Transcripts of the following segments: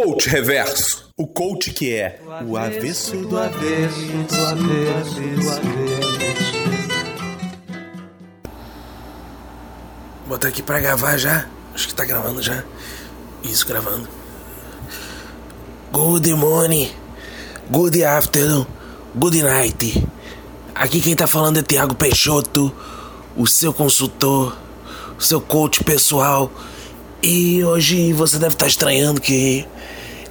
Coach Reverso. O coach que é o avesso do avesso, do avesso, do avesso. Botar aqui pra gravar já. Acho que tá gravando já. Isso, gravando. Good morning. Good afternoon. Good night. Aqui quem tá falando é Tiago Peixoto, o seu consultor, o seu coach pessoal. E hoje você deve estar tá estranhando que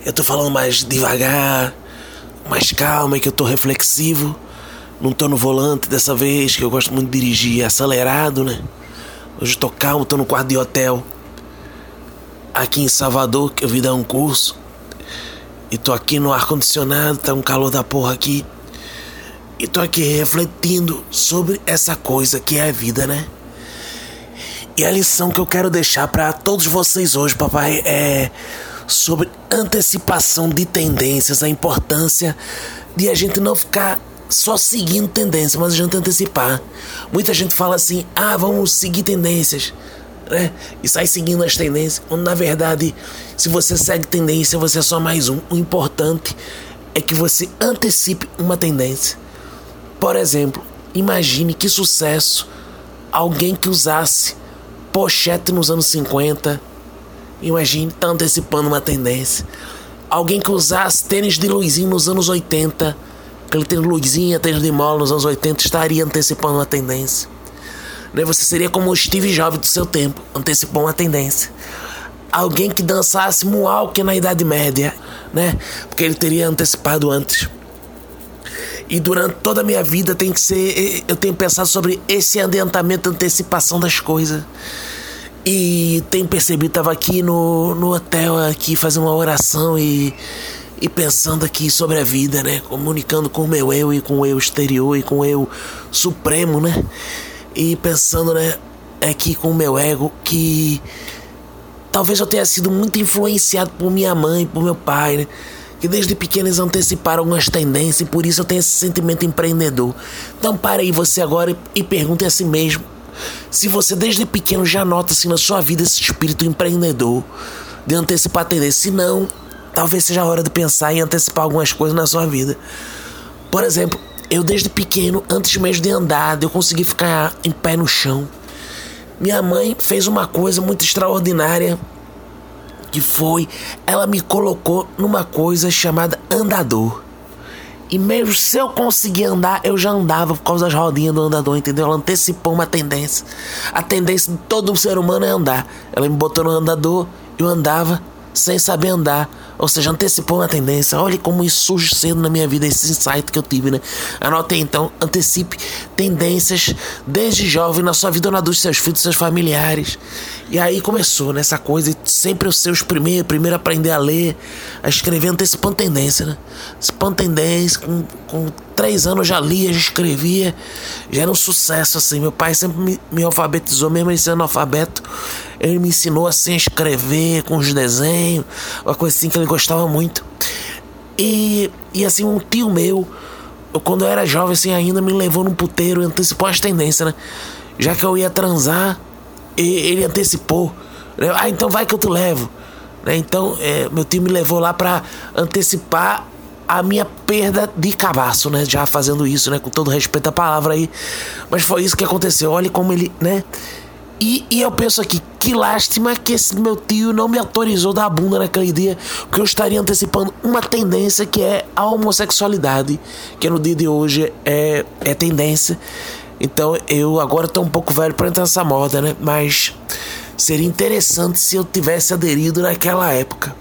eu tô falando mais devagar, mais calma, que eu tô reflexivo. Não tô no volante dessa vez, que eu gosto muito de dirigir acelerado, né? Hoje eu tô calmo, tô no quarto de hotel. Aqui em Salvador, que eu vim dar um curso. E tô aqui no ar-condicionado, tá um calor da porra aqui. E tô aqui refletindo sobre essa coisa que é a vida, né? E a lição que eu quero deixar para todos vocês hoje, papai, é sobre antecipação de tendências, a importância de a gente não ficar só seguindo tendências, mas a gente antecipar. Muita gente fala assim: ah, vamos seguir tendências, né? E sai seguindo as tendências, quando na verdade, se você segue tendência, você é só mais um. O importante é que você antecipe uma tendência. Por exemplo, imagine que sucesso alguém que usasse pochete nos anos 50 Imagine, tá antecipando uma tendência. Alguém que usasse tênis de luzinha nos anos 80, aquele tênis de luzinha, tênis de mola nos anos 80, estaria antecipando uma tendência. Né? Você seria como o Steve Jobs do seu tempo, antecipou uma tendência. Alguém que dançasse mualque na Idade Média, né? Porque ele teria antecipado antes. E durante toda a minha vida tem que ser. Eu tenho pensado sobre esse adiantamento, antecipação das coisas. E tem percebido, tava aqui no, no hotel aqui fazendo uma oração e, e pensando aqui sobre a vida, né? Comunicando com o meu eu e com o eu exterior e com o eu supremo, né? E pensando, né, aqui com o meu ego que talvez eu tenha sido muito influenciado por minha mãe, por meu pai, né? que desde pequeno eles anteciparam algumas tendências e por isso eu tenho esse sentimento empreendedor. Então para aí você agora e pergunte a si mesmo se você desde pequeno já nota assim na sua vida esse espírito empreendedor de antecipar tendência, se não, talvez seja a hora de pensar em antecipar algumas coisas na sua vida. Por exemplo, eu desde pequeno, antes mesmo de andar, eu consegui ficar em pé no chão. Minha mãe fez uma coisa muito extraordinária que foi ela me colocou numa coisa chamada andador. E mesmo se eu conseguir andar, eu já andava por causa das rodinhas do andador, entendeu? Ela antecipou uma tendência. A tendência de todo ser humano é andar. Ela me botou no andador, eu andava sem saber andar. Ou seja, antecipou uma tendência. Olha como isso surge cedo na minha vida, esse insight que eu tive, né? Anotei então, antecipe tendências desde jovem na sua vida ou na dos seus filhos, seus familiares. E aí começou nessa né, coisa, sempre os seus primeiros, primeiro aprender a ler, a escrever, antecipando tendência, né? Antecipando tendência, com, com três anos já lia, já escrevia, já era um sucesso assim. Meu pai sempre me, me alfabetizou, mesmo ele sendo analfabeto. Ele me ensinou assim a escrever com os desenhos, uma coisa assim que ele gostava muito. E, e assim, um tio meu, eu, quando eu era jovem assim ainda, me levou num puteiro e antecipou as tendências, né? Já que eu ia transar, ele antecipou. Né? Ah, então vai que eu te levo. Né? Então, é, meu tio me levou lá para antecipar a minha perda de cabaço, né? Já fazendo isso, né? Com todo respeito à palavra aí. Mas foi isso que aconteceu. Olha como ele, né? E, e eu penso aqui, que lástima que esse meu tio não me autorizou dar a bunda naquele dia, porque eu estaria antecipando uma tendência que é a homossexualidade, que no dia de hoje é, é tendência. Então eu agora tô um pouco velho para entrar nessa moda, né? Mas seria interessante se eu tivesse aderido naquela época.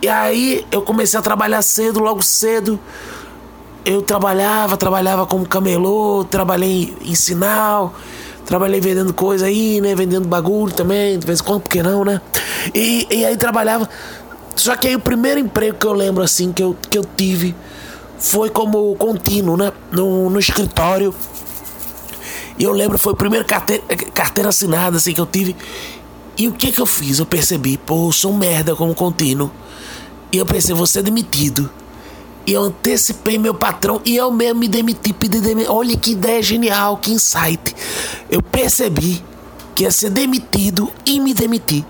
E aí eu comecei a trabalhar cedo, logo cedo. Eu trabalhava, trabalhava como camelô, trabalhei em sinal, trabalhei vendendo coisa aí, né? Vendendo bagulho também, de vez em quando, por que não, né? E, e aí trabalhava. Só que aí o primeiro emprego que eu lembro assim que eu, que eu tive foi como contínuo, né? No, no escritório. E eu lembro, foi a primeira carteira, carteira assinada assim que eu tive. E o que que eu fiz? Eu percebi, pô, eu sou um merda como contínuo. E eu pensei, vou ser demitido. E eu antecipei meu patrão e eu mesmo me demiti, pedi demissão. Olha que ideia genial, que insight. Eu percebi que ia ser demitido e me demiti.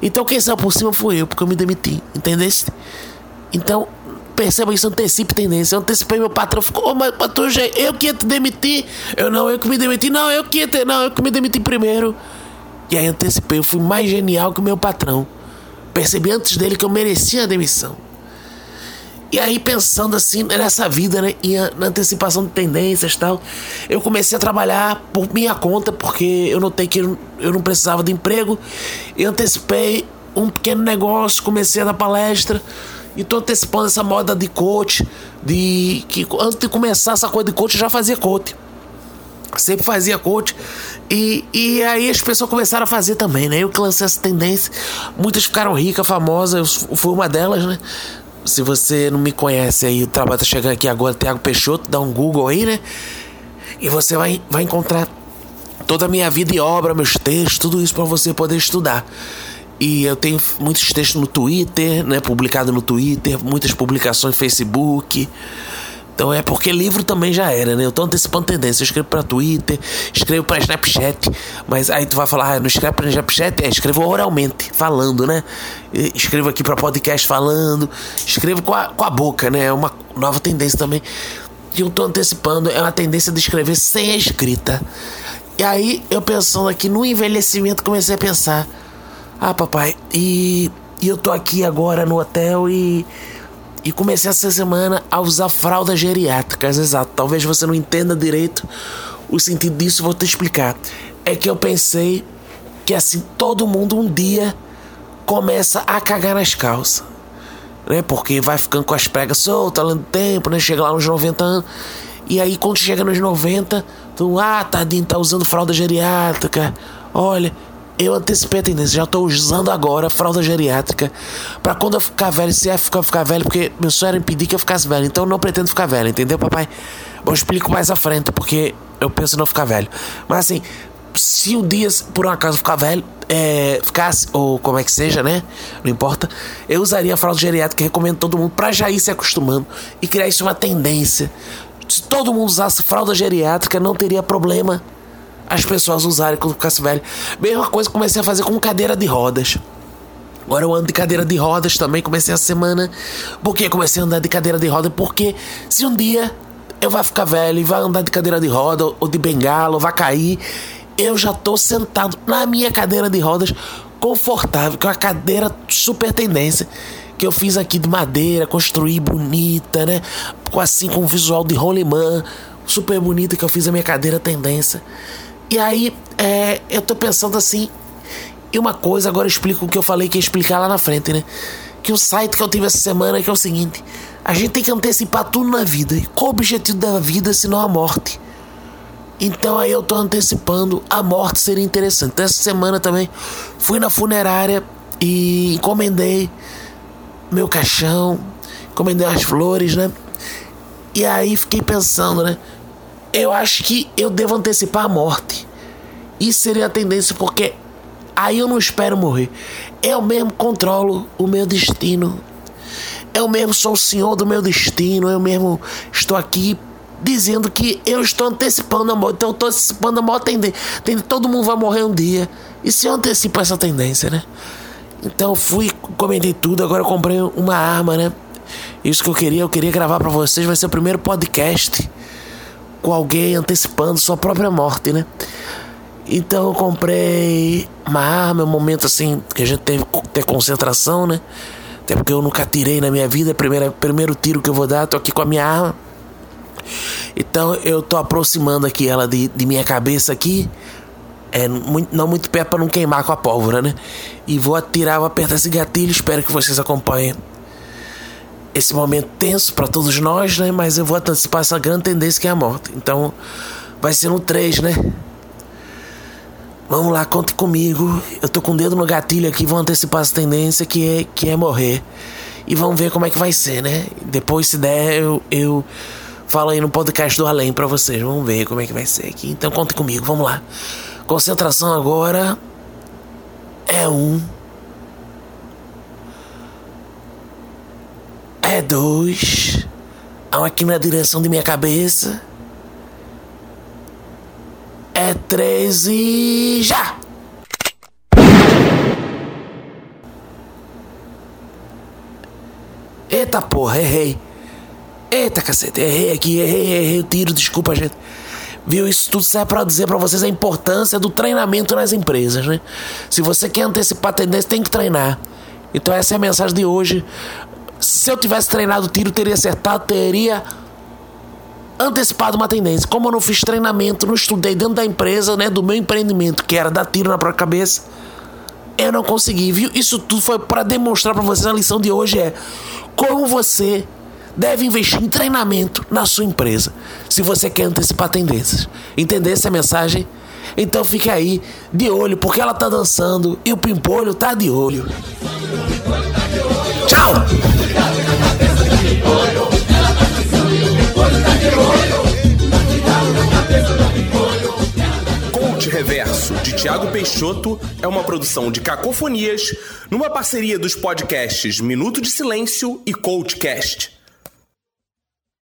Então quem saiu por cima foi eu, porque eu me demiti, entendeste? Então, perceba isso, antecipe tendência. Eu antecipei meu patrão, ficou, oh, mas patrão, eu que ia te demitir. Eu não, eu que me demiti, não, eu que ia te, não, eu que me demiti primeiro. E aí antecipei, eu fui mais genial que o meu patrão. Percebi antes dele que eu merecia a demissão. E aí, pensando assim nessa vida, né? E na antecipação de tendências e tal, eu comecei a trabalhar por minha conta, porque eu notei que eu não precisava de emprego. E antecipei um pequeno negócio, comecei a dar palestra. E tô antecipando essa moda de coach. De que antes de começar essa coisa de coach, eu já fazia coach. Sempre fazia coach. E, e aí as pessoas começaram a fazer também, né? Eu que lancei essa tendência. Muitas ficaram ricas, famosas. Eu fui uma delas, né? Se você não me conhece aí, o trabalho tá chegando aqui agora, Thiago Peixoto, dá um Google aí, né? E você vai, vai encontrar toda a minha vida e obra, meus textos, tudo isso para você poder estudar. E eu tenho muitos textos no Twitter, né? Publicado no Twitter, muitas publicações no Facebook. Então é porque livro também já era, né? Eu tô antecipando tendência. Eu escrevo pra Twitter, escrevo pra Snapchat. Mas aí tu vai falar, ah, não escreve pra Snapchat? É, escrevo oralmente, falando, né? Escrevo aqui pra podcast falando. Escrevo com a, com a boca, né? É uma nova tendência também. Que eu tô antecipando. É uma tendência de escrever sem a escrita. E aí, eu pensando aqui no envelhecimento, comecei a pensar: ah, papai, e, e eu tô aqui agora no hotel e e comecei essa semana a usar fraldas geriátricas, exato. Talvez você não entenda direito o sentido disso, vou te explicar. É que eu pensei que assim todo mundo um dia começa a cagar nas calças, né? Porque vai ficando com as pregas soltas longo do tempo, né? Chega lá nos 90 anos. E aí quando chega nos 90, tu, ah, tadinho, tá usando fralda geriátrica. Olha, eu antecipei a tendência, já estou usando agora fralda geriátrica para quando eu ficar velho, se é ficar, ficar velho, porque meu sonho era impedir que eu ficasse velho, então eu não pretendo ficar velho, entendeu, papai? Eu explico mais à frente, porque eu penso em não ficar velho. Mas assim, se um dia, por um acaso, ficar velho, é, ficasse, ou como é que seja, né? Não importa, eu usaria a fralda geriátrica, recomendo todo mundo, para já ir se acostumando e criar isso uma tendência. Se todo mundo usasse fralda geriátrica, não teria problema as pessoas usarem quando ficasse velho. Mesma coisa comecei a fazer com cadeira de rodas. Agora eu ando de cadeira de rodas também, comecei a semana. Por que comecei a andar de cadeira de roda? Porque se um dia eu vá ficar velho e vai andar de cadeira de roda ou de bengala ou vai cair, eu já tô sentado na minha cadeira de rodas confortável, com a cadeira super tendência que eu fiz aqui de madeira, construí bonita, né? Assim com um visual de rolimã, super bonita que eu fiz a minha cadeira tendência. E aí, é, eu tô pensando assim. E uma coisa, agora eu explico o que eu falei que ia explicar lá na frente, né? Que o site que eu tive essa semana é que é o seguinte: a gente tem que antecipar tudo na vida. E qual o objetivo da vida se não a morte? Então aí eu tô antecipando a morte seria interessante. Então, essa semana também fui na funerária e encomendei meu caixão, encomendei as flores, né? E aí fiquei pensando, né? Eu acho que eu devo antecipar a morte. Isso seria a tendência, porque aí eu não espero morrer. Eu mesmo controlo o meu destino. Eu mesmo sou o senhor do meu destino. Eu mesmo estou aqui dizendo que eu estou antecipando a morte. Então eu estou antecipando a morte. Tendência. Todo mundo vai morrer um dia. E se eu antecipo essa tendência, né? Então fui, comentei tudo. Agora eu comprei uma arma, né? Isso que eu queria. Eu queria gravar para vocês. Vai ser o primeiro podcast com alguém antecipando sua própria morte, né? Então eu comprei uma arma, um momento assim que a gente teve que ter concentração, né? Até porque eu nunca tirei na minha vida, primeiro, primeiro tiro que eu vou dar, tô aqui com a minha arma. Então eu tô aproximando aqui ela de, de minha cabeça aqui. É, muito, não muito perto para não queimar com a pólvora, né? E vou atirar, vou apertar esse gatilho, espero que vocês acompanhem esse momento tenso para todos nós, né? Mas eu vou antecipar essa grande tendência que é a morte. Então, vai ser no 3, né? Vamos lá, conte comigo. Eu tô com o dedo no gatilho aqui, vou antecipar essa tendência que é, que é morrer. E vamos ver como é que vai ser, né? Depois, se der, eu, eu falo aí no podcast do Além para vocês. Vamos ver como é que vai ser aqui. Então, conte comigo, vamos lá. Concentração agora é um. dois, um aqui na direção de minha cabeça. É três e já! Eita porra, errei. Eita cacete, errei aqui, errei, errei o tiro, desculpa, gente. Viu? Isso tudo serve para dizer para vocês a importância do treinamento nas empresas, né? Se você quer antecipar a tendência, tem que treinar. Então essa é a mensagem de hoje se eu tivesse treinado tiro, teria acertado, teria antecipado uma tendência. Como eu não fiz treinamento, não estudei dentro da empresa, né, do meu empreendimento, que era dar tiro na própria cabeça, eu não consegui, viu? Isso tudo foi para demonstrar para vocês a lição de hoje é como você deve investir em treinamento na sua empresa, se você quer antecipar tendências. Entender essa mensagem? Então fique aí de olho, porque ela tá dançando e o pimpolho tá de olho. Tchau! Coach Reverso, de Tiago Peixoto, é uma produção de Cacofonias, numa parceria dos podcasts Minuto de Silêncio e Coachcast.